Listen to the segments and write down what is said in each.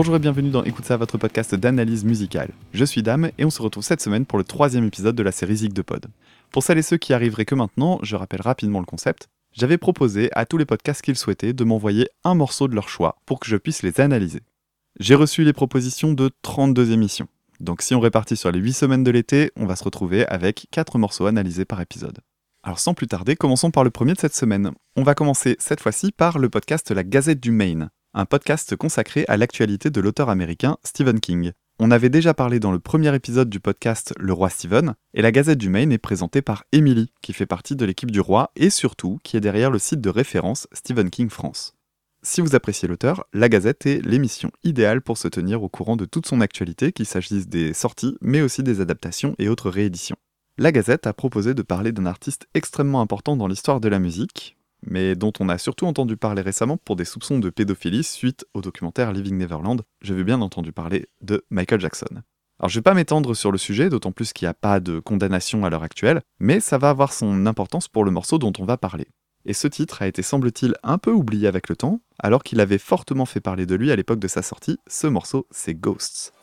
Bonjour et bienvenue dans Écoute ça, votre podcast d'analyse musicale. Je suis Dame et on se retrouve cette semaine pour le troisième épisode de la série Zig de Pod. Pour celles et ceux qui arriveraient que maintenant, je rappelle rapidement le concept. J'avais proposé à tous les podcasts qu'ils souhaitaient de m'envoyer un morceau de leur choix pour que je puisse les analyser. J'ai reçu les propositions de 32 émissions. Donc si on répartit sur les 8 semaines de l'été, on va se retrouver avec 4 morceaux analysés par épisode. Alors sans plus tarder, commençons par le premier de cette semaine. On va commencer cette fois-ci par le podcast La Gazette du Maine, un podcast consacré à l'actualité de l'auteur américain Stephen King. On avait déjà parlé dans le premier épisode du podcast Le Roi Stephen, et la Gazette du Maine est présentée par Emily, qui fait partie de l'équipe du Roi et surtout qui est derrière le site de référence Stephen King France. Si vous appréciez l'auteur, La Gazette est l'émission idéale pour se tenir au courant de toute son actualité, qu'il s'agisse des sorties, mais aussi des adaptations et autres rééditions. La Gazette a proposé de parler d'un artiste extrêmement important dans l'histoire de la musique, mais dont on a surtout entendu parler récemment pour des soupçons de pédophilie suite au documentaire Living Neverland. Veux bien entendu parler de Michael Jackson. Alors je vais pas m'étendre sur le sujet, d'autant plus qu'il n'y a pas de condamnation à l'heure actuelle, mais ça va avoir son importance pour le morceau dont on va parler. Et ce titre a été semble-t-il un peu oublié avec le temps, alors qu'il avait fortement fait parler de lui à l'époque de sa sortie, ce morceau c'est Ghosts.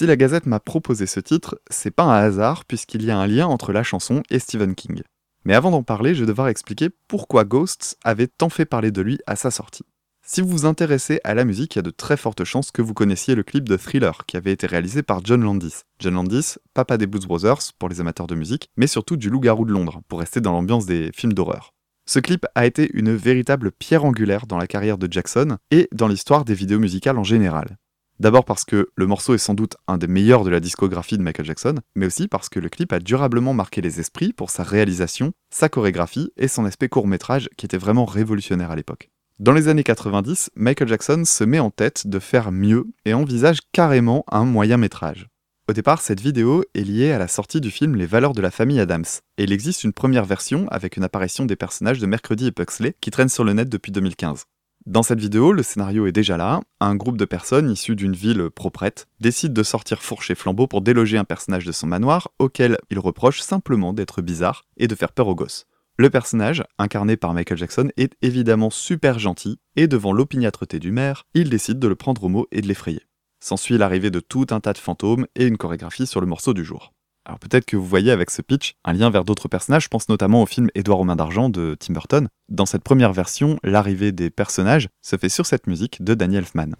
Si la Gazette m'a proposé ce titre, c'est pas un hasard puisqu'il y a un lien entre la chanson et Stephen King. Mais avant d'en parler, je vais devoir expliquer pourquoi Ghosts avait tant fait parler de lui à sa sortie. Si vous vous intéressez à la musique, il y a de très fortes chances que vous connaissiez le clip de Thriller qui avait été réalisé par John Landis. John Landis, papa des Blues Brothers pour les amateurs de musique, mais surtout du Loup-garou de Londres pour rester dans l'ambiance des films d'horreur. Ce clip a été une véritable pierre angulaire dans la carrière de Jackson et dans l'histoire des vidéos musicales en général. D'abord parce que le morceau est sans doute un des meilleurs de la discographie de Michael Jackson, mais aussi parce que le clip a durablement marqué les esprits pour sa réalisation, sa chorégraphie et son aspect court métrage qui était vraiment révolutionnaire à l'époque. Dans les années 90, Michael Jackson se met en tête de faire mieux et envisage carrément un moyen métrage. Au départ, cette vidéo est liée à la sortie du film Les valeurs de la famille Adams, et il existe une première version avec une apparition des personnages de Mercredi et Puxley qui traînent sur le net depuis 2015. Dans cette vidéo, le scénario est déjà là. Un groupe de personnes issues d'une ville proprette décide de sortir fourche et flambeau pour déloger un personnage de son manoir auquel il reproche simplement d'être bizarre et de faire peur aux gosses. Le personnage, incarné par Michael Jackson, est évidemment super gentil et devant l'opiniâtreté du maire, il décide de le prendre au mot et de l'effrayer. S'ensuit l'arrivée de tout un tas de fantômes et une chorégraphie sur le morceau du jour. Alors peut-être que vous voyez avec ce pitch un lien vers d'autres personnages, je pense notamment au film Édouard aux mains d'argent de Tim Burton. Dans cette première version, l'arrivée des personnages se fait sur cette musique de Danny Elfman.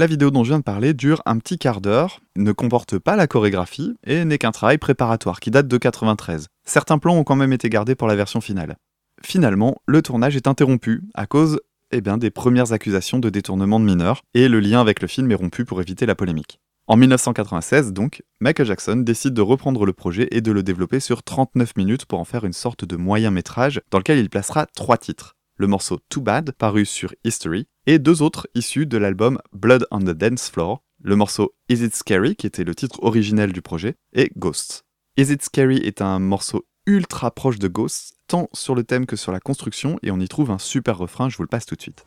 La vidéo dont je viens de parler dure un petit quart d'heure, ne comporte pas la chorégraphie et n'est qu'un travail préparatoire qui date de 93. Certains plans ont quand même été gardés pour la version finale. Finalement, le tournage est interrompu à cause eh bien, des premières accusations de détournement de mineurs et le lien avec le film est rompu pour éviter la polémique. En 1996, donc, Michael Jackson décide de reprendre le projet et de le développer sur 39 minutes pour en faire une sorte de moyen métrage dans lequel il placera trois titres le morceau Too Bad, paru sur History, et deux autres issus de l'album Blood on the Dance Floor, le morceau Is It Scary, qui était le titre originel du projet, et Ghosts. Is It Scary est un morceau ultra proche de Ghosts, tant sur le thème que sur la construction, et on y trouve un super refrain, je vous le passe tout de suite.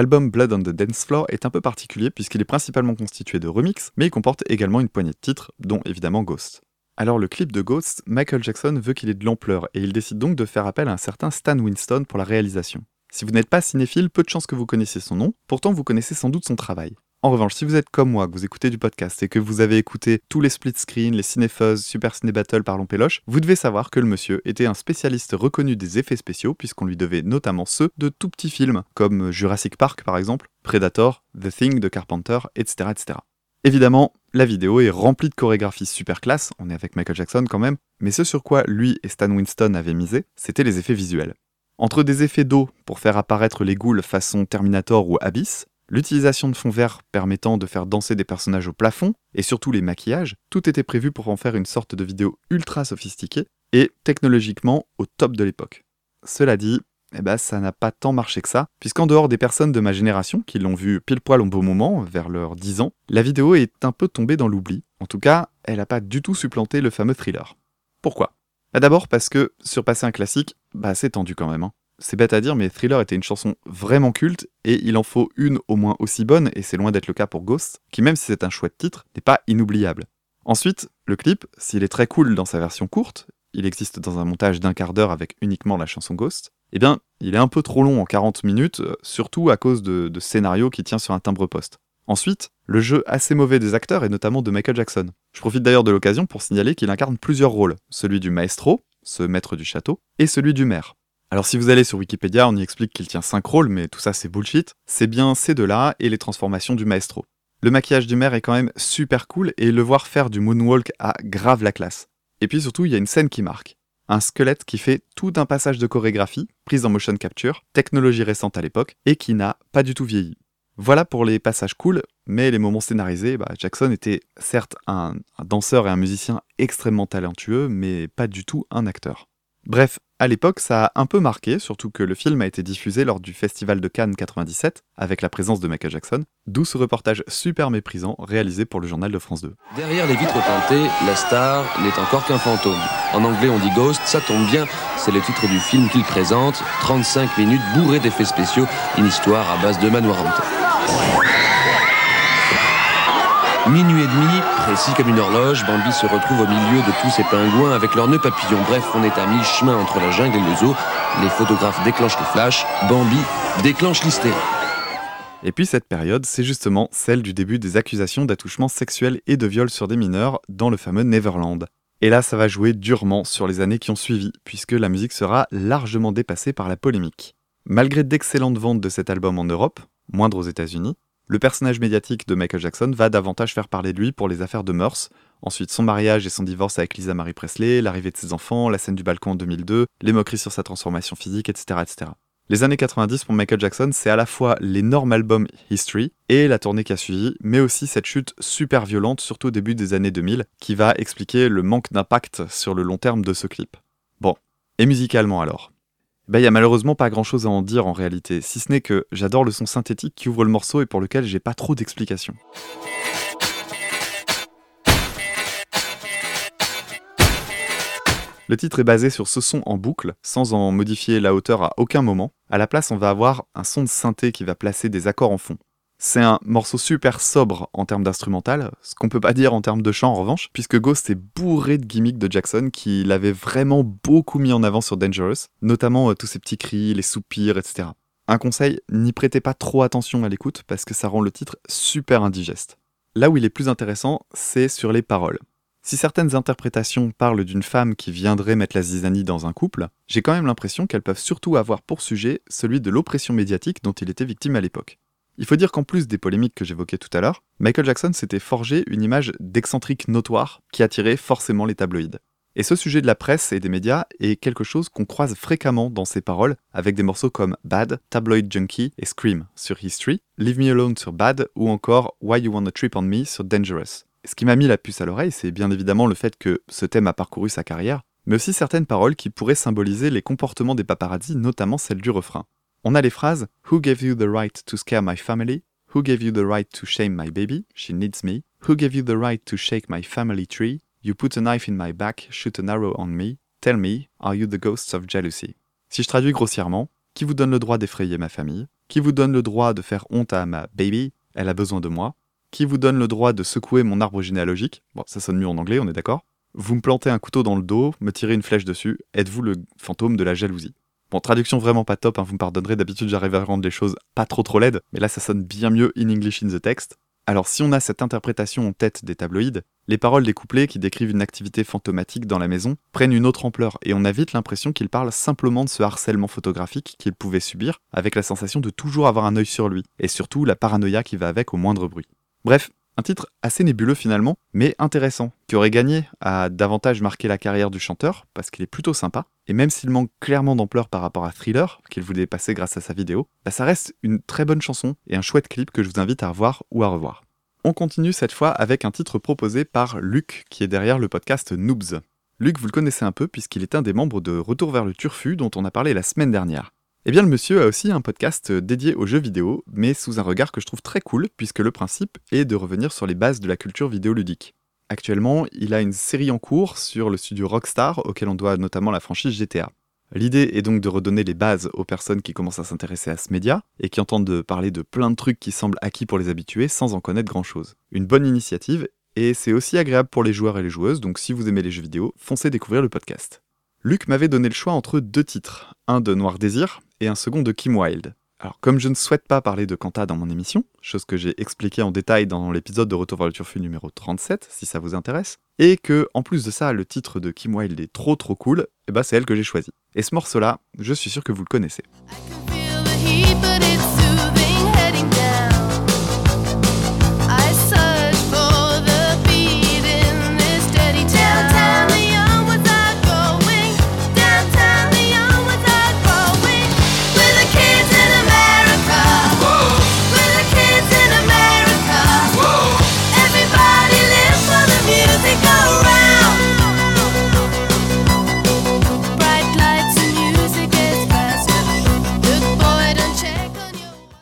L'album Blood on the Dance Floor est un peu particulier puisqu'il est principalement constitué de remix, mais il comporte également une poignée de titres, dont évidemment Ghost. Alors le clip de Ghost, Michael Jackson veut qu'il ait de l'ampleur et il décide donc de faire appel à un certain Stan Winston pour la réalisation. Si vous n'êtes pas cinéphile, peu de chances que vous connaissiez son nom, pourtant vous connaissez sans doute son travail. En revanche, si vous êtes comme moi, que vous écoutez du podcast et que vous avez écouté tous les split screens, les cinéphoses, Super Ciné Battle par Péloche, vous devez savoir que le monsieur était un spécialiste reconnu des effets spéciaux puisqu'on lui devait notamment ceux de tout petits films comme Jurassic Park par exemple, Predator, The Thing de Carpenter, etc. etc. Évidemment, la vidéo est remplie de chorégraphies super classe, on est avec Michael Jackson quand même, mais ce sur quoi lui et Stan Winston avaient misé, c'était les effets visuels. Entre des effets d'eau pour faire apparaître les ghouls façon Terminator ou Abyss, L'utilisation de fonds verts permettant de faire danser des personnages au plafond, et surtout les maquillages, tout était prévu pour en faire une sorte de vidéo ultra sophistiquée et technologiquement au top de l'époque. Cela dit, eh ben, ça n'a pas tant marché que ça, puisqu'en dehors des personnes de ma génération qui l'ont vu pile poil au beau moment, vers leurs 10 ans, la vidéo est un peu tombée dans l'oubli. En tout cas, elle n'a pas du tout supplanté le fameux thriller. Pourquoi? Bah, D'abord parce que surpasser un classique, bah c'est tendu quand même. Hein c'est bête à dire, mais Thriller était une chanson vraiment culte, et il en faut une au moins aussi bonne, et c'est loin d'être le cas pour Ghost, qui même si c'est un chouette titre, n'est pas inoubliable. Ensuite, le clip, s'il est très cool dans sa version courte, il existe dans un montage d'un quart d'heure avec uniquement la chanson Ghost, eh bien, il est un peu trop long en 40 minutes, euh, surtout à cause de, de scénario qui tient sur un timbre-poste. Ensuite, le jeu assez mauvais des acteurs et notamment de Michael Jackson. Je profite d'ailleurs de l'occasion pour signaler qu'il incarne plusieurs rôles, celui du maestro, ce maître du château, et celui du maire. Alors si vous allez sur Wikipédia, on y explique qu'il tient 5 rôles, mais tout ça c'est bullshit. C'est bien ces deux-là et les transformations du maestro. Le maquillage du maire est quand même super cool et le voir faire du moonwalk a grave la classe. Et puis surtout, il y a une scène qui marque. Un squelette qui fait tout un passage de chorégraphie, prise en motion capture, technologie récente à l'époque, et qui n'a pas du tout vieilli. Voilà pour les passages cool, mais les moments scénarisés, bah, Jackson était certes un danseur et un musicien extrêmement talentueux, mais pas du tout un acteur. Bref, à l'époque, ça a un peu marqué, surtout que le film a été diffusé lors du Festival de Cannes 97, avec la présence de Michael Jackson, d'où ce reportage super méprisant réalisé pour le journal de France 2. Derrière les vitres teintées, la star n'est encore qu'un fantôme. En anglais, on dit Ghost, ça tombe bien, c'est le titre du film qu'il présente, 35 minutes bourrées d'effets spéciaux, une histoire à base de manoir Minuit et demi, précis comme une horloge, Bambi se retrouve au milieu de tous ces pingouins avec leurs nœuds papillons. Bref, on est à mi-chemin entre la jungle et le zoo. Les photographes déclenchent les flashs, Bambi déclenche l'hystérie. Et puis cette période, c'est justement celle du début des accusations d'attouchement sexuel et de viol sur des mineurs dans le fameux Neverland. Et là, ça va jouer durement sur les années qui ont suivi, puisque la musique sera largement dépassée par la polémique. Malgré d'excellentes ventes de cet album en Europe, moindre aux États-Unis, le personnage médiatique de Michael Jackson va davantage faire parler de lui pour les affaires de mœurs, ensuite son mariage et son divorce avec Lisa Marie Presley, l'arrivée de ses enfants, la scène du balcon en 2002, les moqueries sur sa transformation physique, etc. etc. Les années 90 pour Michael Jackson, c'est à la fois l'énorme album History et la tournée qui a suivi, mais aussi cette chute super violente, surtout au début des années 2000, qui va expliquer le manque d'impact sur le long terme de ce clip. Bon, et musicalement alors? Bah, il y a malheureusement pas grand chose à en dire en réalité, si ce n'est que j'adore le son synthétique qui ouvre le morceau et pour lequel j'ai pas trop d'explications. Le titre est basé sur ce son en boucle, sans en modifier la hauteur à aucun moment. À la place, on va avoir un son de synthé qui va placer des accords en fond. C'est un morceau super sobre en termes d'instrumental, ce qu'on peut pas dire en termes de chant en revanche, puisque Ghost est bourré de gimmicks de Jackson qui l'avait vraiment beaucoup mis en avant sur Dangerous, notamment euh, tous ces petits cris, les soupirs, etc. Un conseil, n'y prêtez pas trop attention à l'écoute parce que ça rend le titre super indigeste. Là où il est plus intéressant, c'est sur les paroles. Si certaines interprétations parlent d'une femme qui viendrait mettre la zizanie dans un couple, j'ai quand même l'impression qu'elles peuvent surtout avoir pour sujet celui de l'oppression médiatique dont il était victime à l'époque. Il faut dire qu'en plus des polémiques que j'évoquais tout à l'heure, Michael Jackson s'était forgé une image d'excentrique notoire qui attirait forcément les tabloïds. Et ce sujet de la presse et des médias est quelque chose qu'on croise fréquemment dans ses paroles, avec des morceaux comme Bad, Tabloid Junkie et Scream sur History, Leave Me Alone sur Bad ou encore Why You Wanna Trip on Me sur Dangerous. Ce qui m'a mis la puce à l'oreille, c'est bien évidemment le fait que ce thème a parcouru sa carrière, mais aussi certaines paroles qui pourraient symboliser les comportements des paparazzis, notamment celle du refrain. On a les phrases Who gave you the right to scare my family? Who gave you the right to shame my baby? She needs me. Who gave you the right to shake my family tree? You put a knife in my back, shoot an arrow on me. Tell me, are you the ghosts of jealousy? Si je traduis grossièrement, qui vous donne le droit d'effrayer ma famille? Qui vous donne le droit de faire honte à ma baby? Elle a besoin de moi. Qui vous donne le droit de secouer mon arbre généalogique? Bon, ça sonne mieux en anglais, on est d'accord. Vous me plantez un couteau dans le dos, me tirez une flèche dessus, êtes-vous le fantôme de la jalousie? Bon, traduction vraiment pas top, hein, vous me pardonnerez, d'habitude j'arrive à rendre les choses pas trop trop laides, mais là ça sonne bien mieux in English in the text. Alors si on a cette interprétation en tête des tabloïds, les paroles des couplets qui décrivent une activité fantomatique dans la maison prennent une autre ampleur et on a vite l'impression qu'ils parlent simplement de ce harcèlement photographique qu'il pouvait subir, avec la sensation de toujours avoir un œil sur lui, et surtout la paranoïa qui va avec au moindre bruit. Bref, un titre assez nébuleux finalement, mais intéressant, qui aurait gagné à davantage marquer la carrière du chanteur, parce qu'il est plutôt sympa, et même s'il manque clairement d'ampleur par rapport à Thriller, qu'il voulait passer grâce à sa vidéo, bah ça reste une très bonne chanson et un chouette clip que je vous invite à revoir ou à revoir. On continue cette fois avec un titre proposé par Luc, qui est derrière le podcast Noobs. Luc, vous le connaissez un peu puisqu'il est un des membres de Retour vers le Turfu dont on a parlé la semaine dernière. Eh bien, le monsieur a aussi un podcast dédié aux jeux vidéo, mais sous un regard que je trouve très cool, puisque le principe est de revenir sur les bases de la culture vidéoludique. Actuellement, il a une série en cours sur le studio Rockstar, auquel on doit notamment la franchise GTA. L'idée est donc de redonner les bases aux personnes qui commencent à s'intéresser à ce média et qui entendent de parler de plein de trucs qui semblent acquis pour les habitués sans en connaître grand chose. Une bonne initiative, et c'est aussi agréable pour les joueurs et les joueuses, donc si vous aimez les jeux vidéo, foncez découvrir le podcast. Luc m'avait donné le choix entre deux titres, un de Noir Désir et un second de Kim Wilde. Alors, comme je ne souhaite pas parler de Kanta dans mon émission, chose que j'ai expliqué en détail dans l'épisode de Retour vers le Turfu numéro 37, si ça vous intéresse, et que, en plus de ça, le titre de Kim Wilde est trop trop cool, et eh bah ben, c'est elle que j'ai choisi. Et ce morceau-là, je suis sûr que vous le connaissez.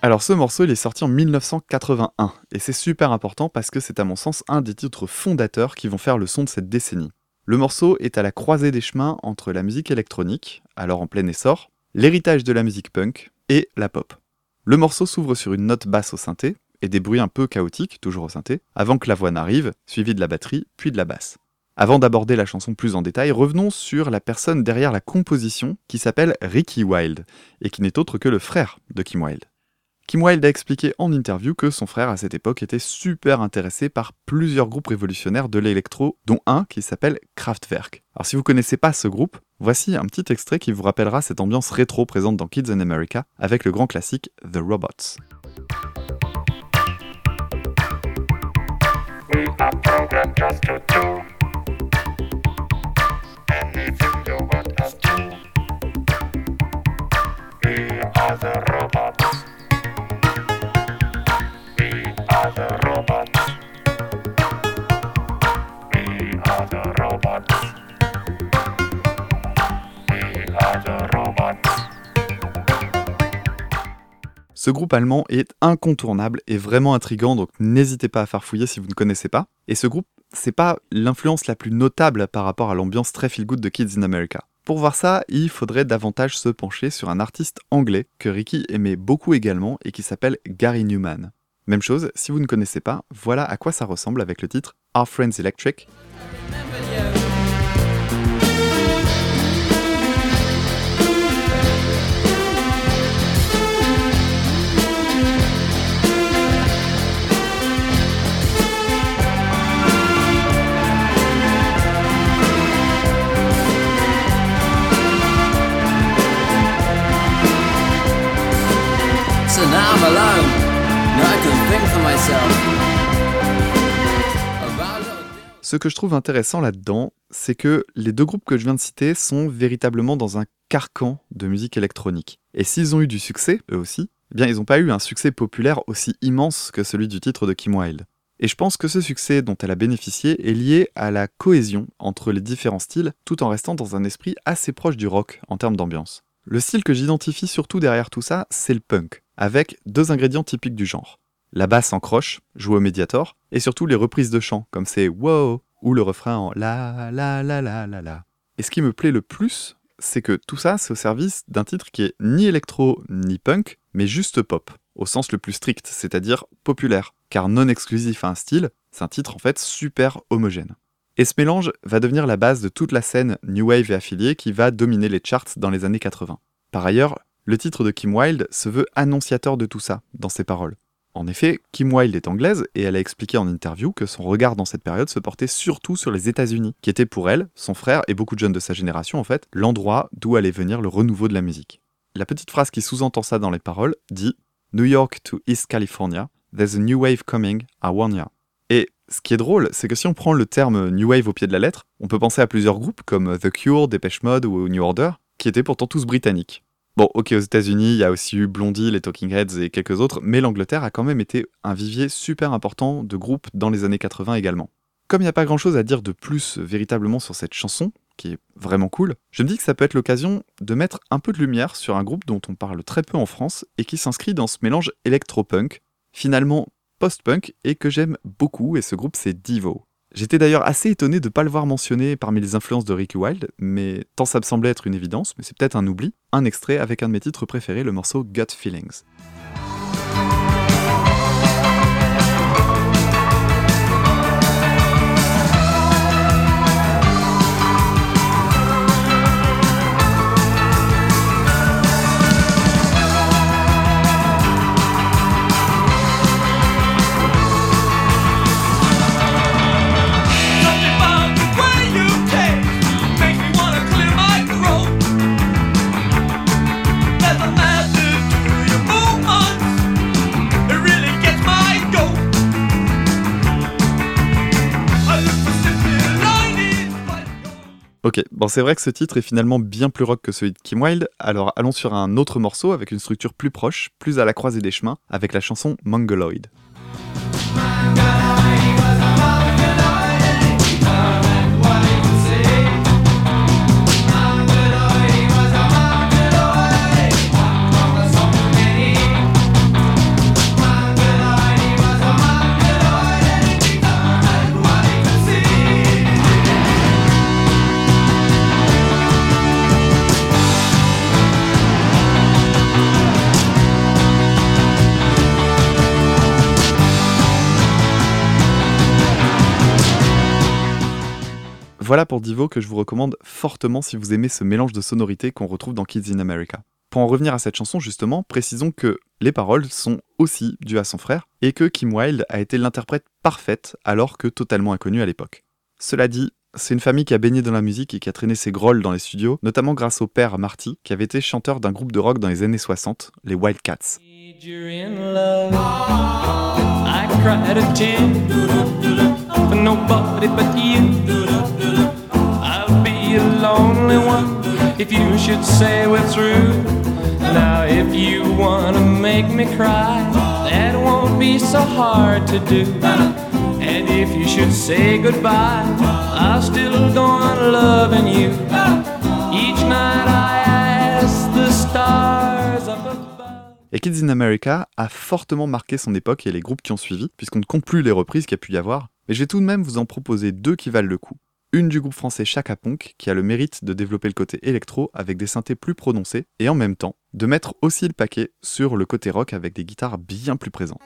Alors ce morceau il est sorti en 1981 et c'est super important parce que c'est à mon sens un des titres fondateurs qui vont faire le son de cette décennie. Le morceau est à la croisée des chemins entre la musique électronique, alors en plein essor, l'héritage de la musique punk et la pop. Le morceau s'ouvre sur une note basse au synthé et des bruits un peu chaotiques, toujours au synthé, avant que la voix n'arrive, suivie de la batterie, puis de la basse. Avant d'aborder la chanson plus en détail, revenons sur la personne derrière la composition qui s'appelle Ricky Wilde et qui n'est autre que le frère de Kim Wilde. Kim Wilde a expliqué en interview que son frère à cette époque était super intéressé par plusieurs groupes révolutionnaires de l'électro, dont un qui s'appelle Kraftwerk. Alors si vous connaissez pas ce groupe, voici un petit extrait qui vous rappellera cette ambiance rétro présente dans Kids in America avec le grand classique The Robots. Ce groupe allemand est incontournable et vraiment intrigant, donc n'hésitez pas à farfouiller si vous ne connaissez pas. Et ce groupe, c'est pas l'influence la plus notable par rapport à l'ambiance très feel good de Kids in America. Pour voir ça, il faudrait davantage se pencher sur un artiste anglais que Ricky aimait beaucoup également et qui s'appelle Gary Newman. Même chose, si vous ne connaissez pas, voilà à quoi ça ressemble avec le titre Our Friends Electric. Ce que je trouve intéressant là-dedans, c'est que les deux groupes que je viens de citer sont véritablement dans un carcan de musique électronique. Et s'ils ont eu du succès, eux aussi, eh bien ils n'ont pas eu un succès populaire aussi immense que celui du titre de Kim Wilde. Et je pense que ce succès dont elle a bénéficié est lié à la cohésion entre les différents styles, tout en restant dans un esprit assez proche du rock en termes d'ambiance. Le style que j'identifie surtout derrière tout ça, c'est le punk, avec deux ingrédients typiques du genre la basse en croche, jouée au médiator, et surtout les reprises de chant, comme c'est wow ou le refrain en la la la la la la. Et ce qui me plaît le plus, c'est que tout ça, c'est au service d'un titre qui est ni électro ni punk, mais juste pop, au sens le plus strict, c'est-à-dire populaire, car non exclusif à un style, c'est un titre en fait super homogène. Et ce mélange va devenir la base de toute la scène New Wave et affiliée qui va dominer les charts dans les années 80. Par ailleurs, le titre de Kim Wilde se veut annonciateur de tout ça, dans ses paroles. En effet, Kim Wilde est anglaise et elle a expliqué en interview que son regard dans cette période se portait surtout sur les États-Unis, qui étaient pour elle, son frère et beaucoup de jeunes de sa génération en fait, l'endroit d'où allait venir le renouveau de la musique. La petite phrase qui sous-entend ça dans les paroles dit New York to East California, there's a new wave coming, I warn ya. Et ce qui est drôle, c'est que si on prend le terme New Wave au pied de la lettre, on peut penser à plusieurs groupes comme The Cure, Depeche Mode ou New Order, qui étaient pourtant tous britanniques. Bon, ok, aux États-Unis, il y a aussi eu Blondie, les Talking Heads et quelques autres, mais l'Angleterre a quand même été un vivier super important de groupes dans les années 80 également. Comme il n'y a pas grand chose à dire de plus véritablement sur cette chanson, qui est vraiment cool, je me dis que ça peut être l'occasion de mettre un peu de lumière sur un groupe dont on parle très peu en France et qui s'inscrit dans ce mélange électro-punk, finalement post-punk et que j'aime beaucoup, et ce groupe c'est Divo. J'étais d'ailleurs assez étonné de ne pas le voir mentionné parmi les influences de Ricky Wilde, mais tant ça me semblait être une évidence, mais c'est peut-être un oubli, un extrait avec un de mes titres préférés, le morceau Gut Feelings. Ok, bon c'est vrai que ce titre est finalement bien plus rock que celui de Kim Wilde, alors allons sur un autre morceau avec une structure plus proche, plus à la croisée des chemins, avec la chanson Mongoloid. Voilà pour Divo que je vous recommande fortement si vous aimez ce mélange de sonorités qu'on retrouve dans Kids in America. Pour en revenir à cette chanson justement, précisons que les paroles sont aussi dues à son frère et que Kim Wilde a été l'interprète parfaite alors que totalement inconnue à l'époque. Cela dit, c'est une famille qui a baigné dans la musique et qui a traîné ses grolles dans les studios, notamment grâce au père Marty, qui avait été chanteur d'un groupe de rock dans les années 60, les Wildcats. Lonely one if you should say we're through. Now, if you wanna make me cry, that won't be so hard to do. And if you should say goodbye, I'll still go on loving you. Each night I ask the stars up above. Et Kids in America a fortement marqué son époque et les groupes qui ont suivi, puisqu'on ne compte plus les reprises qu'il y a pu y avoir. Mais je vais tout de même vous en proposer deux qui valent le coup une du groupe français Chaka Ponk qui a le mérite de développer le côté électro avec des synthés plus prononcés et en même temps de mettre aussi le paquet sur le côté rock avec des guitares bien plus présentes.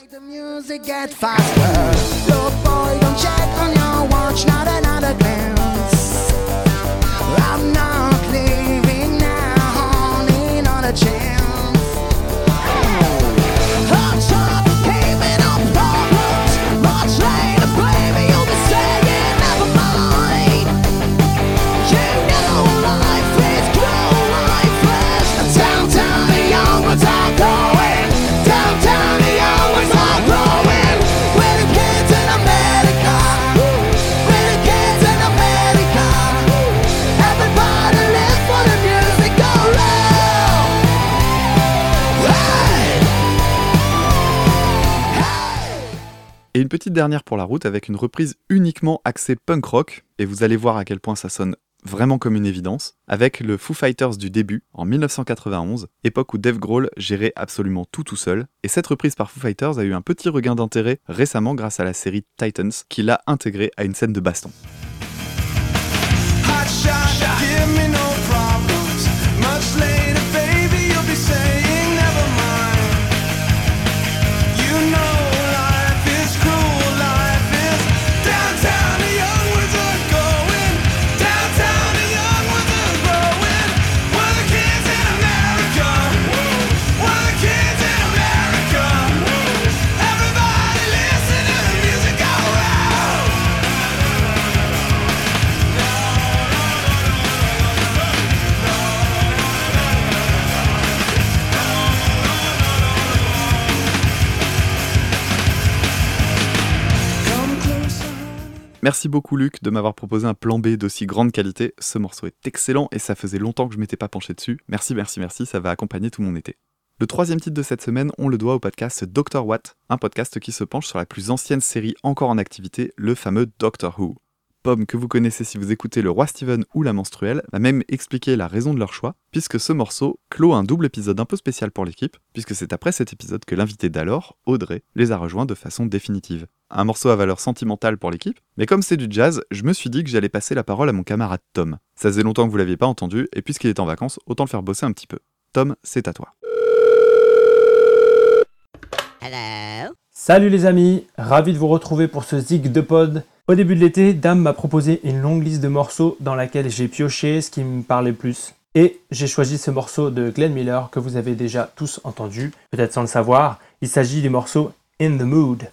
Petite dernière pour la route avec une reprise uniquement axée punk rock, et vous allez voir à quel point ça sonne vraiment comme une évidence, avec le Foo Fighters du début, en 1991, époque où Dave Grohl gérait absolument tout tout seul, et cette reprise par Foo Fighters a eu un petit regain d'intérêt récemment grâce à la série Titans, qui l'a intégrée à une scène de baston. Merci beaucoup Luc de m'avoir proposé un plan B d'aussi grande qualité. Ce morceau est excellent et ça faisait longtemps que je m'étais pas penché dessus. Merci, merci, merci, ça va accompagner tout mon été. Le troisième titre de cette semaine, on le doit au podcast Doctor What, un podcast qui se penche sur la plus ancienne série encore en activité, le fameux Doctor Who. Pomme que vous connaissez si vous écoutez Le Roi Steven ou La Menstruelle, va même expliquer la raison de leur choix, puisque ce morceau clôt un double épisode un peu spécial pour l'équipe, puisque c'est après cet épisode que l'invité d'alors, Audrey, les a rejoints de façon définitive. Un morceau à valeur sentimentale pour l'équipe, mais comme c'est du jazz, je me suis dit que j'allais passer la parole à mon camarade Tom. Ça faisait longtemps que vous l'aviez pas entendu, et puisqu'il est en vacances, autant le faire bosser un petit peu. Tom, c'est à toi. Salut les amis, ravi de vous retrouver pour ce Zig de pod. Au début de l'été, Dame m'a proposé une longue liste de morceaux dans laquelle j'ai pioché ce qui me parlait le plus. Et j'ai choisi ce morceau de Glenn Miller que vous avez déjà tous entendu, peut-être sans le savoir. Il s'agit du morceau In the Mood.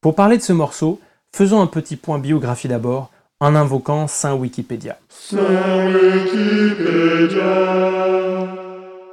Pour parler de ce morceau, faisons un petit point biographie d'abord, en invoquant Saint Wikipédia. Saint Wikipédia.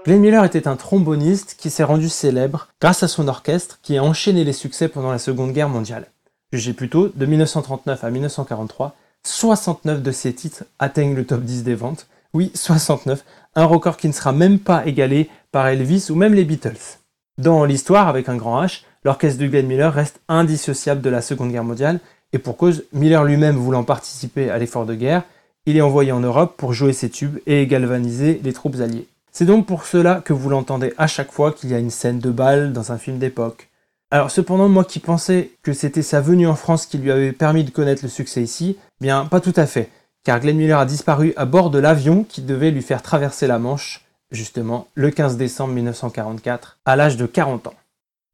Glenn Miller était un tromboniste qui s'est rendu célèbre grâce à son orchestre qui a enchaîné les succès pendant la Seconde Guerre mondiale. Jugez plutôt, de 1939 à 1943, 69 de ses titres atteignent le top 10 des ventes. Oui, 69, un record qui ne sera même pas égalé par Elvis ou même les Beatles. Dans l'histoire, avec un grand H, l'orchestre de Glenn Miller reste indissociable de la Seconde Guerre mondiale, et pour cause, Miller lui-même voulant participer à l'effort de guerre, il est envoyé en Europe pour jouer ses tubes et galvaniser les troupes alliées. C'est donc pour cela que vous l'entendez à chaque fois qu'il y a une scène de bal dans un film d'époque. Alors cependant, moi qui pensais que c'était sa venue en France qui lui avait permis de connaître le succès ici, bien pas tout à fait, car Glenn Miller a disparu à bord de l'avion qui devait lui faire traverser la Manche, justement, le 15 décembre 1944, à l'âge de 40 ans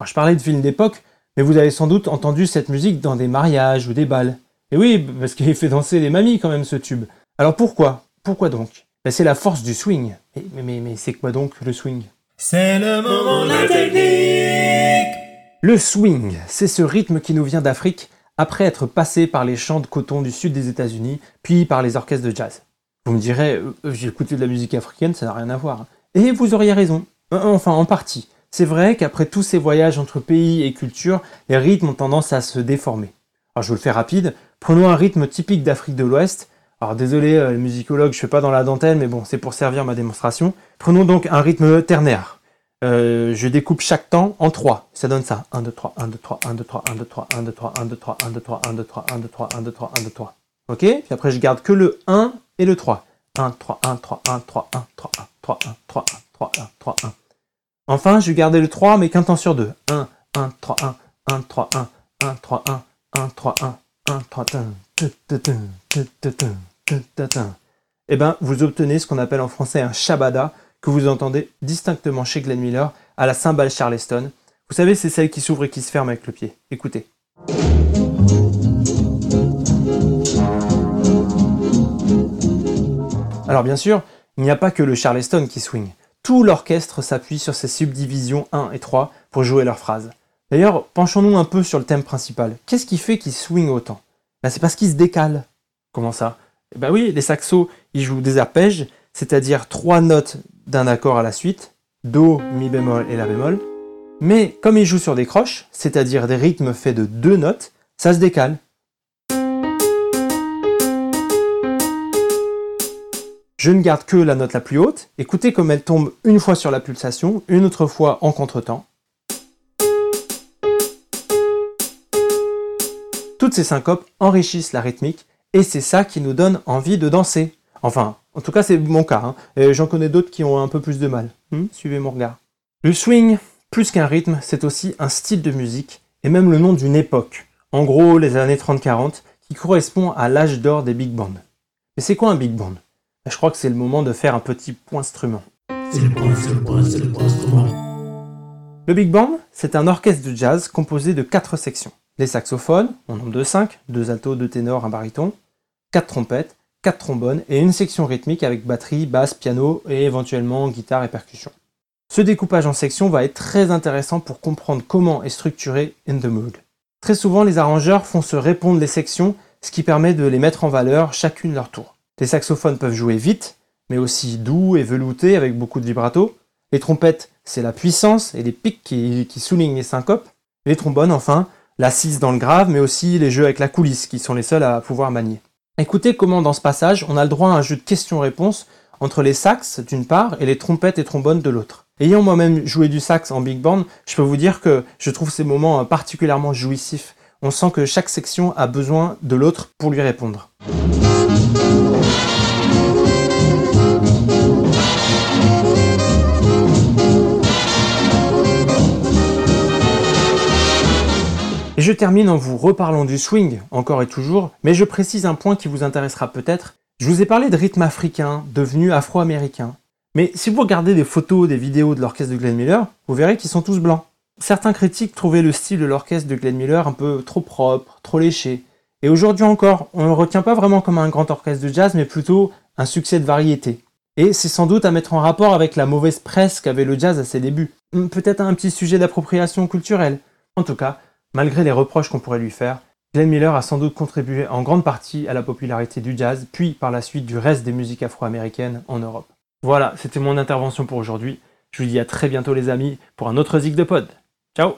je parlais de films d'époque, mais vous avez sans doute entendu cette musique dans des mariages ou des bals. Et oui, parce qu'il fait danser les mamies quand même ce tube. Alors pourquoi? Pourquoi donc? Ben, C'est la force du swing. Mais, mais, mais c'est quoi donc le swing? C'est le moment de la technique Le swing, c'est ce rythme qui nous vient d'Afrique après être passé par les champs de coton du sud des États-Unis, puis par les orchestres de jazz. Vous me direz, euh, j'ai écouté de la musique africaine, ça n'a rien à voir. Et vous auriez raison. Euh, enfin, en partie. C'est vrai qu'après tous ces voyages entre pays et cultures, les rythmes ont tendance à se déformer. Alors je vous le fais rapide, prenons un rythme typique d'Afrique de l'Ouest. Alors désolé, euh, les musicologues, je fais pas dans la dentelle, mais bon, c'est pour servir ma démonstration. Prenons donc un rythme ternaire. Euh, je découpe chaque temps en 3. Ça donne ça. 1, 2, 3, 1, 2, 3, 1, 2, 3, 1, 2, 3, 1, 2, 3, 1, 2, 3, 1, 2, 3, 1, 2, 3, 1, 2, 3, 1, 2, 3, 1, 2, 3. Ok Puis après, je garde que le 1 et le 3. 1, 3, 1, 3, 1, 3, 1, 3, 1, 3, 1, 3, 1, 3, 1, 3, 1. Enfin, je vais garder le 3, mais qu'un temps sur deux. 1, 1, 3, 1, 1, 3, 1, 1, 3, 1, 1, 3, 1, 1, 3, 1. Eh bien, vous obtenez ce qu'on appelle en français un shabada, que vous entendez distinctement chez Glenn Miller à la cymbale Charleston. Vous savez, c'est celle qui s'ouvre et qui se ferme avec le pied. Écoutez. Alors bien sûr, il n'y a pas que le Charleston qui swing tout l'orchestre s'appuie sur ces subdivisions 1 et 3 pour jouer leurs phrases. D'ailleurs, penchons-nous un peu sur le thème principal. Qu'est-ce qui fait qu'ils swing autant? Ben, C'est parce qu'ils se décalent. Comment ça? Eh Ben oui, les saxos, ils jouent des arpèges, c'est-à-dire trois notes d'un accord à la suite, Do, Mi bémol et La bémol. Mais comme ils jouent sur des croches, c'est-à-dire des rythmes faits de deux notes, ça se décale. Je ne garde que la note la plus haute. Écoutez comme elle tombe une fois sur la pulsation, une autre fois en contretemps. Toutes ces syncopes enrichissent la rythmique et c'est ça qui nous donne envie de danser. Enfin, en tout cas c'est mon cas, hein. et j'en connais d'autres qui ont un peu plus de mal. Hmm, suivez mon regard. Le swing, plus qu'un rythme, c'est aussi un style de musique et même le nom d'une époque. En gros, les années 30-40, qui correspond à l'âge d'or des big bands. Mais c'est quoi un big band? Je crois que c'est le moment de faire un petit point instrument. C'est le point, c'est le point, c'est le point instrument. Le Big Band, c'est un orchestre de jazz composé de quatre sections. Les saxophones, en nombre de 5, deux altos, deux ténors, un baryton, quatre trompettes, 4 trombones et une section rythmique avec batterie, basse, piano et éventuellement guitare et percussion. Ce découpage en sections va être très intéressant pour comprendre comment est structuré In the Mood. Très souvent, les arrangeurs font se répondre les sections, ce qui permet de les mettre en valeur chacune leur tour. Les saxophones peuvent jouer vite, mais aussi doux et velouté avec beaucoup de vibrato. Les trompettes, c'est la puissance et les pics qui, soulignent les syncopes. Les trombones, enfin, l'assise dans le grave, mais aussi les jeux avec la coulisse, qui sont les seuls à pouvoir manier. Écoutez comment dans ce passage, on a le droit à un jeu de questions-réponses entre les sax d'une part et les trompettes et trombones de l'autre. Ayant moi-même joué du sax en big band, je peux vous dire que je trouve ces moments particulièrement jouissifs. On sent que chaque section a besoin de l'autre pour lui répondre. Et je termine en vous reparlant du swing, encore et toujours, mais je précise un point qui vous intéressera peut-être. Je vous ai parlé de rythme africain, devenu afro-américain. Mais si vous regardez des photos, des vidéos de l'orchestre de Glenn Miller, vous verrez qu'ils sont tous blancs. Certains critiques trouvaient le style de l'orchestre de Glenn Miller un peu trop propre, trop léché. Et aujourd'hui encore, on ne le retient pas vraiment comme un grand orchestre de jazz, mais plutôt un succès de variété. Et c'est sans doute à mettre en rapport avec la mauvaise presse qu'avait le jazz à ses débuts. Hmm, peut-être un petit sujet d'appropriation culturelle. En tout cas, Malgré les reproches qu'on pourrait lui faire, Glenn Miller a sans doute contribué en grande partie à la popularité du jazz, puis par la suite du reste des musiques afro-américaines en Europe. Voilà, c'était mon intervention pour aujourd'hui. Je vous dis à très bientôt les amis pour un autre Zig de Pod. Ciao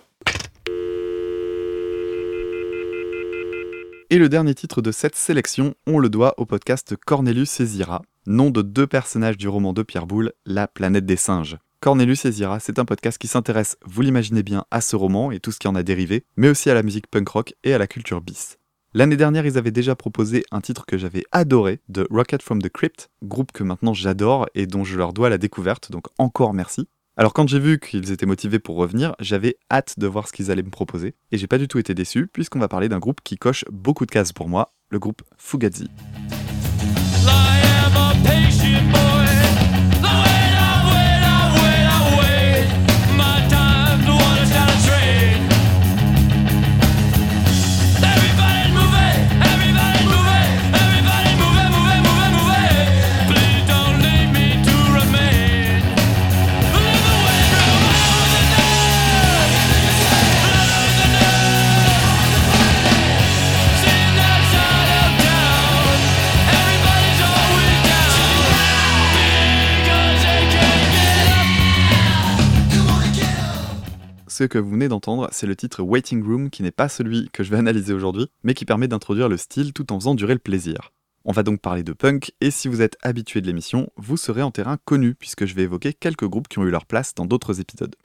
Et le dernier titre de cette sélection, on le doit au podcast Cornelius et Zira, nom de deux personnages du roman de Pierre Boulle, La planète des singes. Cornelius et Zira, c'est un podcast qui s'intéresse, vous l'imaginez bien, à ce roman et tout ce qui en a dérivé, mais aussi à la musique punk rock et à la culture bis. L'année dernière, ils avaient déjà proposé un titre que j'avais adoré, de Rocket from the Crypt, groupe que maintenant j'adore et dont je leur dois la découverte, donc encore merci. Alors quand j'ai vu qu'ils étaient motivés pour revenir, j'avais hâte de voir ce qu'ils allaient me proposer, et j'ai pas du tout été déçu, puisqu'on va parler d'un groupe qui coche beaucoup de cases pour moi, le groupe Fugazi. Ce que vous venez d'entendre, c'est le titre Waiting Room qui n'est pas celui que je vais analyser aujourd'hui, mais qui permet d'introduire le style tout en faisant durer le plaisir. On va donc parler de punk, et si vous êtes habitué de l'émission, vous serez en terrain connu, puisque je vais évoquer quelques groupes qui ont eu leur place dans d'autres épisodes.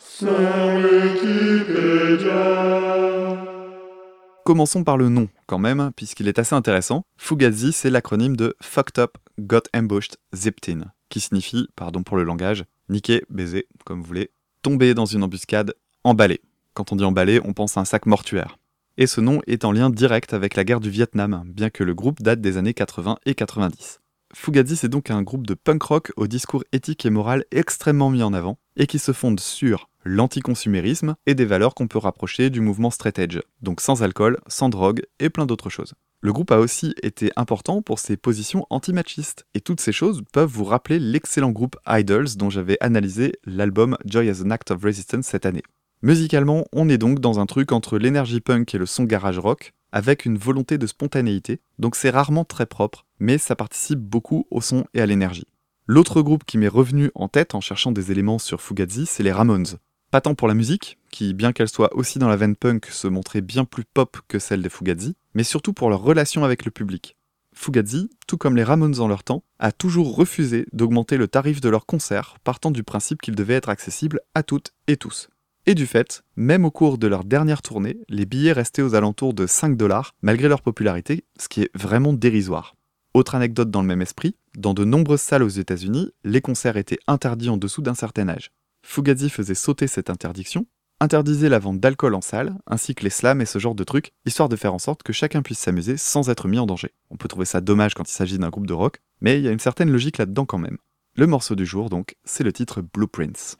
Commençons par le nom, quand même, puisqu'il est assez intéressant. Fugazi, c'est l'acronyme de Fucked Up, Got Ambushed, Zipped In, qui signifie, pardon pour le langage, niquer, baiser, comme vous voulez, tomber dans une embuscade, emballé. Quand on dit emballé, on pense à un sac mortuaire. Et ce nom est en lien direct avec la guerre du Vietnam, bien que le groupe date des années 80 et 90. Fugazi c'est donc un groupe de punk rock au discours éthique et moral extrêmement mis en avant, et qui se fonde sur l'anticonsumérisme et des valeurs qu'on peut rapprocher du mouvement straight edge, donc sans alcool, sans drogue et plein d'autres choses. Le groupe a aussi été important pour ses positions anti-machistes, et toutes ces choses peuvent vous rappeler l'excellent groupe Idols dont j'avais analysé l'album Joy as an Act of Resistance cette année. Musicalement, on est donc dans un truc entre l'énergie punk et le son garage rock, avec une volonté de spontanéité, donc c'est rarement très propre, mais ça participe beaucoup au son et à l'énergie. L'autre groupe qui m'est revenu en tête en cherchant des éléments sur Fugazi, c'est les Ramones. Pas tant pour la musique, qui, bien qu'elle soit aussi dans la veine punk, se montrait bien plus pop que celle des Fugazi, mais surtout pour leur relation avec le public. Fugazi, tout comme les Ramones en leur temps, a toujours refusé d'augmenter le tarif de leurs concerts, partant du principe qu'ils devaient être accessibles à toutes et tous. Et du fait, même au cours de leur dernière tournée, les billets restaient aux alentours de 5 dollars, malgré leur popularité, ce qui est vraiment dérisoire. Autre anecdote dans le même esprit, dans de nombreuses salles aux États-Unis, les concerts étaient interdits en dessous d'un certain âge. Fugazi faisait sauter cette interdiction, interdisait la vente d'alcool en salle, ainsi que les slams et ce genre de trucs, histoire de faire en sorte que chacun puisse s'amuser sans être mis en danger. On peut trouver ça dommage quand il s'agit d'un groupe de rock, mais il y a une certaine logique là-dedans quand même. Le morceau du jour donc, c'est le titre Blueprints.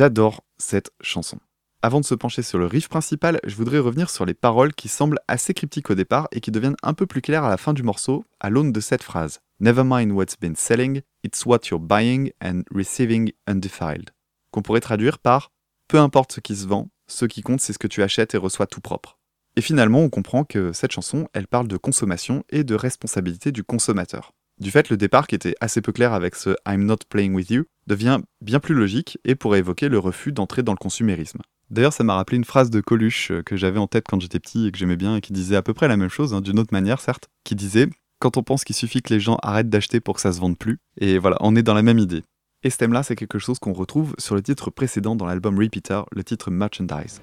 J'adore cette chanson. Avant de se pencher sur le riff principal, je voudrais revenir sur les paroles qui semblent assez cryptiques au départ et qui deviennent un peu plus claires à la fin du morceau, à l'aune de cette phrase. Never mind what's been selling, it's what you're buying and receiving undefiled. Qu'on pourrait traduire par Peu importe ce qui se vend, ce qui compte c'est ce que tu achètes et reçois tout propre. Et finalement, on comprend que cette chanson, elle parle de consommation et de responsabilité du consommateur. Du fait, le départ qui était assez peu clair avec ce I'm not playing with you devient bien plus logique et pourrait évoquer le refus d'entrer dans le consumérisme. D'ailleurs, ça m'a rappelé une phrase de Coluche euh, que j'avais en tête quand j'étais petit et que j'aimais bien et qui disait à peu près la même chose, hein, d'une autre manière certes, qui disait Quand on pense qu'il suffit que les gens arrêtent d'acheter pour que ça se vende plus, et voilà, on est dans la même idée. Et ce thème-là, c'est quelque chose qu'on retrouve sur le titre précédent dans l'album Repeater, le titre Merchandise.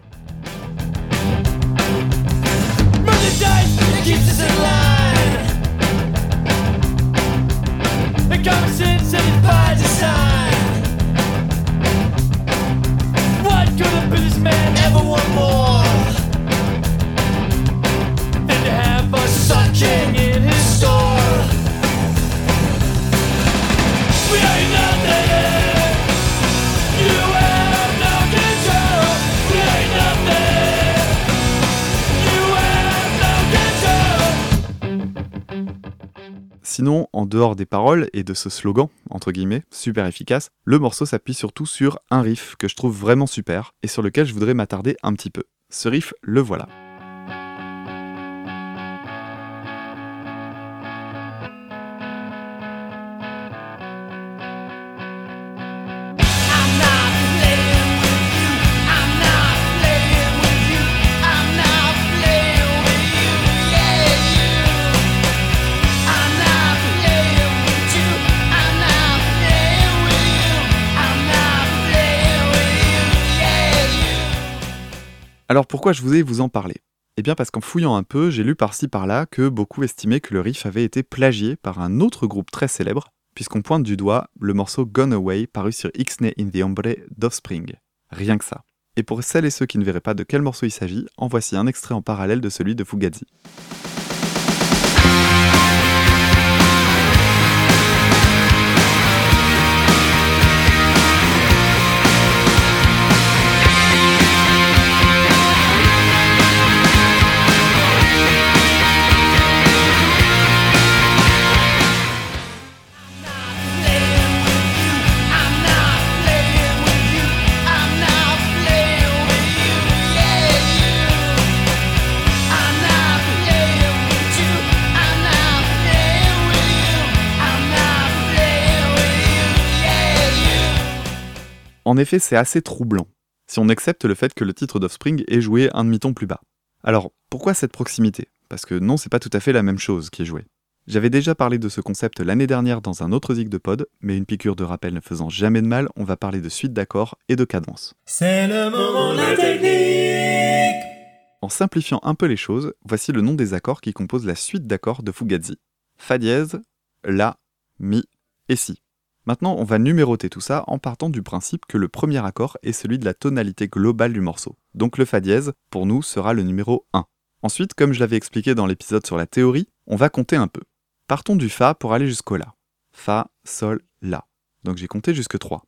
And common sense is by design. What could a businessman ever want more than to have in his store? We are nothing. Sinon, en dehors des paroles et de ce slogan, entre guillemets, super efficace, le morceau s'appuie surtout sur un riff que je trouve vraiment super et sur lequel je voudrais m'attarder un petit peu. Ce riff, le voilà. Alors pourquoi je voulais vous en parler? Eh bien parce qu'en fouillant un peu, j'ai lu par-ci par-là que beaucoup estimaient que le riff avait été plagié par un autre groupe très célèbre, puisqu'on pointe du doigt le morceau Gone Away paru sur Ixnay in the Hombre d'Offspring. Rien que ça. Et pour celles et ceux qui ne verraient pas de quel morceau il s'agit, en voici un extrait en parallèle de celui de Fugazi. En effet, c'est assez troublant, si on accepte le fait que le titre d'Offspring est joué un demi-ton plus bas. Alors, pourquoi cette proximité? Parce que non, c'est pas tout à fait la même chose qui est jouée. J'avais déjà parlé de ce concept l'année dernière dans un autre zig de pod, mais une piqûre de rappel ne faisant jamais de mal, on va parler de suite d'accords et de cadence. C'est le moment de la technique En simplifiant un peu les choses, voici le nom des accords qui composent la suite d'accords de Fugazi. Fa dièse, La, Mi et Si. Maintenant, on va numéroter tout ça en partant du principe que le premier accord est celui de la tonalité globale du morceau. Donc le Fa dièse, pour nous, sera le numéro 1. Ensuite, comme je l'avais expliqué dans l'épisode sur la théorie, on va compter un peu. Partons du Fa pour aller jusqu'au La. Fa, Sol, La. Donc j'ai compté jusque 3.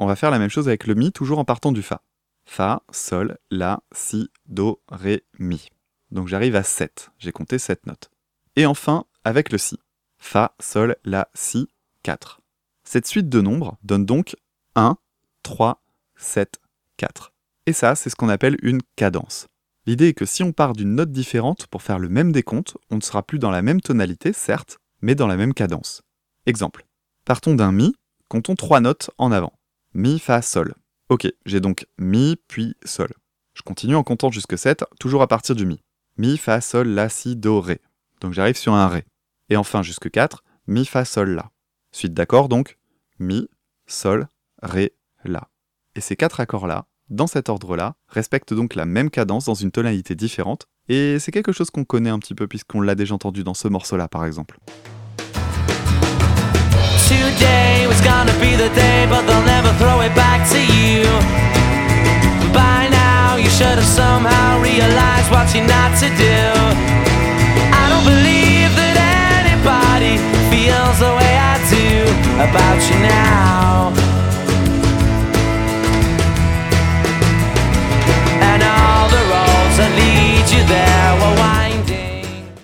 On va faire la même chose avec le Mi, toujours en partant du Fa. Fa, Sol, La, Si, Do, Ré, Mi. Donc j'arrive à 7. J'ai compté 7 notes. Et enfin, avec le Si. Fa, Sol, La, Si, 4. Cette suite de nombres donne donc 1, 3, 7, 4. Et ça, c'est ce qu'on appelle une cadence. L'idée est que si on part d'une note différente pour faire le même décompte, on ne sera plus dans la même tonalité, certes, mais dans la même cadence. Exemple. Partons d'un Mi, comptons trois notes en avant. Mi, Fa, Sol. Ok, j'ai donc Mi, puis Sol. Je continue en comptant jusque 7, toujours à partir du Mi. Mi, Fa, Sol, La, Si, Do, Ré. Donc j'arrive sur un Ré. Et enfin jusque 4, Mi, Fa, Sol, La. Suite d'accords donc, Mi, Sol, Ré, La. Et ces quatre accords-là, dans cet ordre-là, respectent donc la même cadence dans une tonalité différente, et c'est quelque chose qu'on connaît un petit peu puisqu'on l'a déjà entendu dans ce morceau-là par exemple.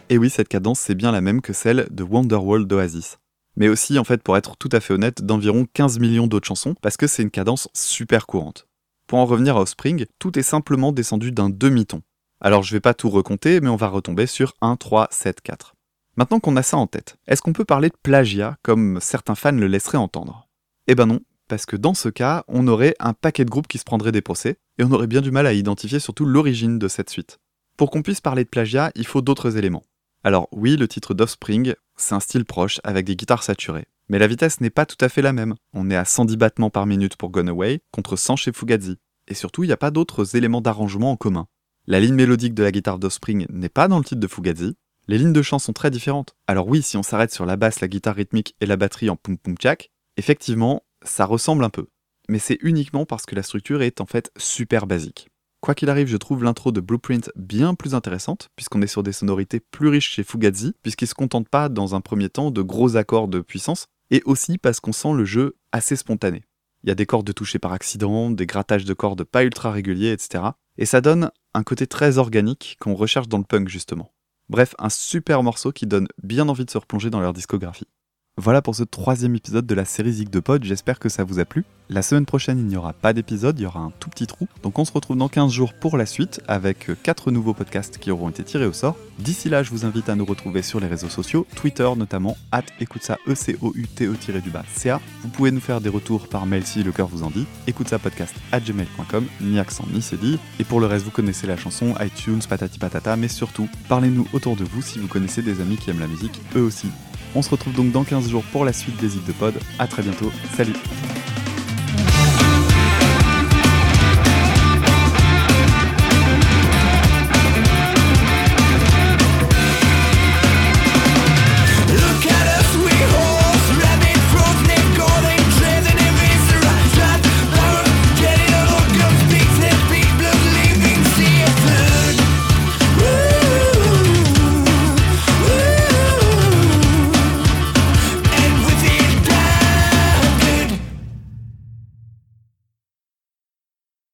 Et oui, cette cadence, c'est bien la même que celle de Wonderwall d'Oasis mais aussi en fait pour être tout à fait honnête d'environ 15 millions d'autres chansons parce que c'est une cadence super courante. Pour en revenir à Offspring, tout est simplement descendu d'un demi-ton. Alors je vais pas tout recompter mais on va retomber sur 1 3 7 4. Maintenant qu'on a ça en tête, est-ce qu'on peut parler de plagiat comme certains fans le laisseraient entendre? Eh ben non, parce que dans ce cas, on aurait un paquet de groupes qui se prendraient des procès, et on aurait bien du mal à identifier surtout l'origine de cette suite. Pour qu'on puisse parler de plagiat, il faut d'autres éléments. Alors oui, le titre d'Offspring, c'est un style proche avec des guitares saturées. Mais la vitesse n'est pas tout à fait la même. On est à 110 battements par minute pour Gone Away contre 100 chez Fugazi. Et surtout, il n'y a pas d'autres éléments d'arrangement en commun. La ligne mélodique de la guitare d'Offspring n'est pas dans le titre de Fugazi. Les lignes de chant sont très différentes. Alors oui, si on s'arrête sur la basse, la guitare rythmique et la batterie en pum pum tchak, effectivement, ça ressemble un peu. Mais c'est uniquement parce que la structure est en fait super basique. Quoi qu'il arrive, je trouve l'intro de Blueprint bien plus intéressante, puisqu'on est sur des sonorités plus riches chez Fugazi, puisqu'il se contente pas dans un premier temps de gros accords de puissance, et aussi parce qu'on sent le jeu assez spontané. Il y a des cordes touchées par accident, des grattages de cordes pas ultra réguliers, etc. Et ça donne un côté très organique qu'on recherche dans le punk justement. Bref, un super morceau qui donne bien envie de se replonger dans leur discographie. Voilà pour ce troisième épisode de la série Zig de Pod, j'espère que ça vous a plu. La semaine prochaine, il n'y aura pas d'épisode, il y aura un tout petit trou. Donc on se retrouve dans 15 jours pour la suite, avec 4 nouveaux podcasts qui auront été tirés au sort. D'ici là, je vous invite à nous retrouver sur les réseaux sociaux, Twitter notamment, at écoute ça, e c o u t e du bas ca. Vous pouvez nous faire des retours par mail si le cœur vous en dit. Écoute ça podcast at gmail.com, ni accent ni dit. Et pour le reste, vous connaissez la chanson, iTunes, patati patata, mais surtout, parlez-nous autour de vous si vous connaissez des amis qui aiment la musique, eux aussi. On se retrouve donc dans 15 jours pour la suite des îles de pod. A très bientôt. Salut